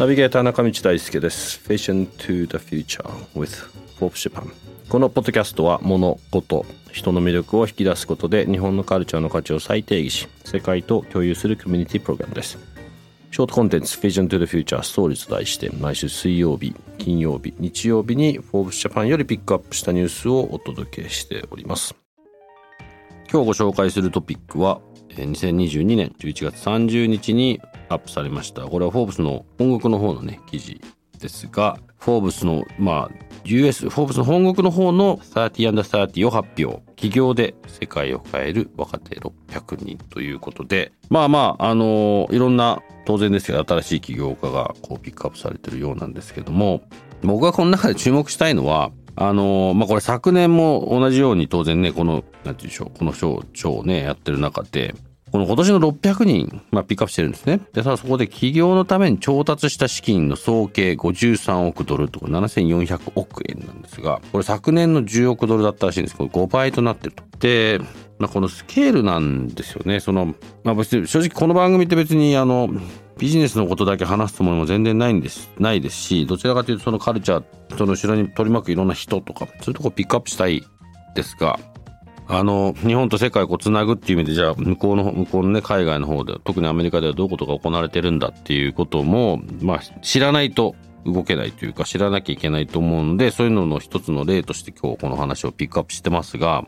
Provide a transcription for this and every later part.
ナビゲーター中道大輔です。Vision to the Future with Forbes Japan このポッドキャストは物事人の魅力を引き出すことで日本のカルチャーの価値を再定義し世界と共有するコミュニティプログラムです。ショートコンテンツ Vision to the Future Stories と題して毎週水曜日金曜日日曜日に Forbes Japan よりピックアップしたニュースをお届けしております。今日ご紹介するトピックは2022年11月30日にアップされました。これはフォーブスの本国の方のね、記事ですが、フォーブスの、まあ、US、フォーブスの本国の方の 30&30 を発表。企業で世界を変える若手600人ということで、まあまあ、あのいろんな、当然ですけど、新しい起業家がこうピックアップされてるようなんですけども、僕がこの中で注目したいのは、あのまあ、これ昨年も同じように当然ね、この、なんていうんでしょう、この賞をね、やってる中で、この今年の600人、まあ、ピックアップしてるんですね。で、さあそこで企業のために調達した資金の総計53億ドルとか7400億円なんですが、これ昨年の10億ドルだったらしいんですけど、5倍となってると。で、まあ、このスケールなんですよね。その、まあ、別に正直この番組って別にあの、ビジネスのことだけ話すつもりも全然ないんです、ないですし、どちらかというとそのカルチャー、その後ろに取り巻くいろんな人とか、そういうとこピックアップしたいですが、あの、日本と世界をつなぐっていう意味で、じゃあ、向こうの、向こうのね、海外の方で、特にアメリカではどういうことが行われてるんだっていうことも、まあ、知らないと動けないというか、知らなきゃいけないと思うんで、そういうのの一つの例として今日この話をピックアップしてますが、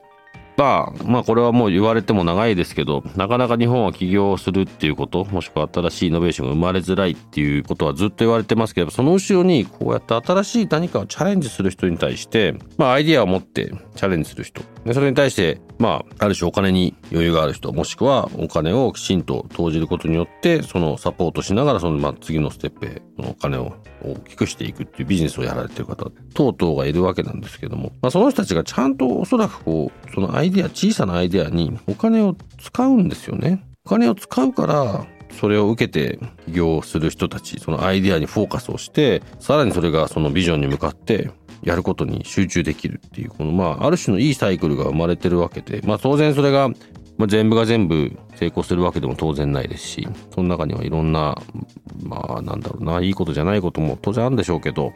まあ、これはもう言われても長いですけど、なかなか日本は起業するっていうこと、もしくは新しいイノベーションが生まれづらいっていうことはずっと言われてますけど、その後ろにこうやって新しい何かをチャレンジする人に対して、まあアイディアを持ってチャレンジする人。でそれに対して、まあ、ある種お金に余裕がある人、もしくはお金をきちんと投じることによって、そのサポートしながら、そのまあ次のステップへのお金を大きくしていくっていうビジネスをやられてる方、等々がいるわけなんですけども、まあその人たちがちゃんとおそらくこう、そのアイデア、小さなアイデアにお金を使うんですよね。お金を使うから、それを受けて起業する人たち、そのアイデアにフォーカスをして、さらにそれがそのビジョンに向かってやることに集中できるっていう、このまあ、ある種のいいサイクルが生まれてるわけで、まあ当然それが、まあ、全部が全部成功するわけでも当然ないですし、その中にはいろんな、まあなんだろうな、いいことじゃないことも当然あるんでしょうけど、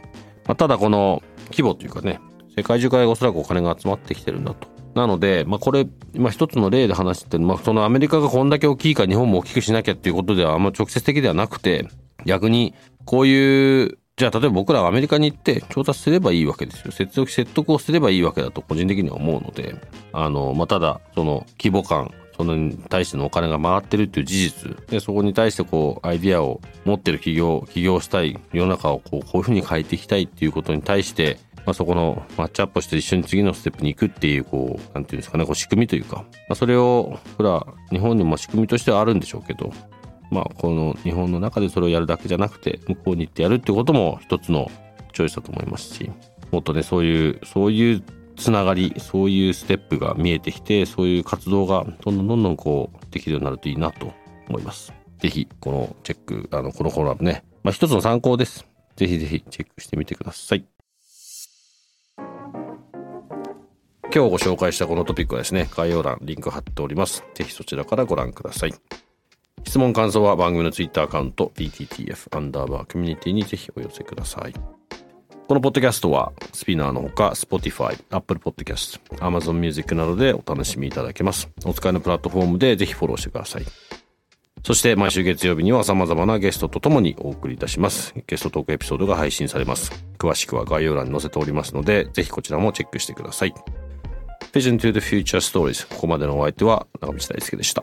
まあ、ただこの規模というかね、世界中からおそらくお金が集まってきてるんだと。なので、まあ、これ、まあ、一つの例で話してる、まあ、そのアメリカがこんだけ大きいか日本も大きくしなきゃっていうことではあんま直接的ではなくて、逆に、こういうじゃあ、例えば僕らがアメリカに行って調達すればいいわけですよ。説得、説得をすればいいわけだと個人的には思うので、あの、まあ、ただ、その規模感、そのに対してのお金が回ってるっていう事実、で、そこに対してこう、アイディアを持ってる企業、起業したい、世の中をこう、こういうふうに変えていきたいっていうことに対して、まあ、そこのマッチアップして一緒に次のステップに行くっていう、こう、なんていうんですかね、こう仕組みというか、まあ、それを、ほら、日本にも仕組みとしてはあるんでしょうけど、まあ、この日本の中でそれをやるだけじゃなくて、向こうに行ってやるってことも一つのチョイスだと思いますし、もっとね、そういう、そういうつながり、そういうステップが見えてきて、そういう活動がどんどんどんどんこう、できるようになるといいなと思います。ぜひ、このチェック、あの、このコラムね、まあ一つの参考です。ぜひぜひチェックしてみてください。今日ご紹介したこのトピックはですね、概要欄リンク貼っております。ぜひそちらからご覧ください。質問感想は番組のツイッターアカウント BTTF アンダーバーコミュニティにぜひお寄せください。このポッドキャストはスピナーのほか Spotify、Apple Podcast、Amazon Music などでお楽しみいただけます。お使いのプラットフォームでぜひフォローしてください。そして毎週月曜日には様々なゲストとともにお送りいたします。ゲストトークエピソードが配信されます。詳しくは概要欄に載せておりますので、ぜひこちらもチェックしてください。Vision to the Future Stories ここまでのお相手は中道大輔でした。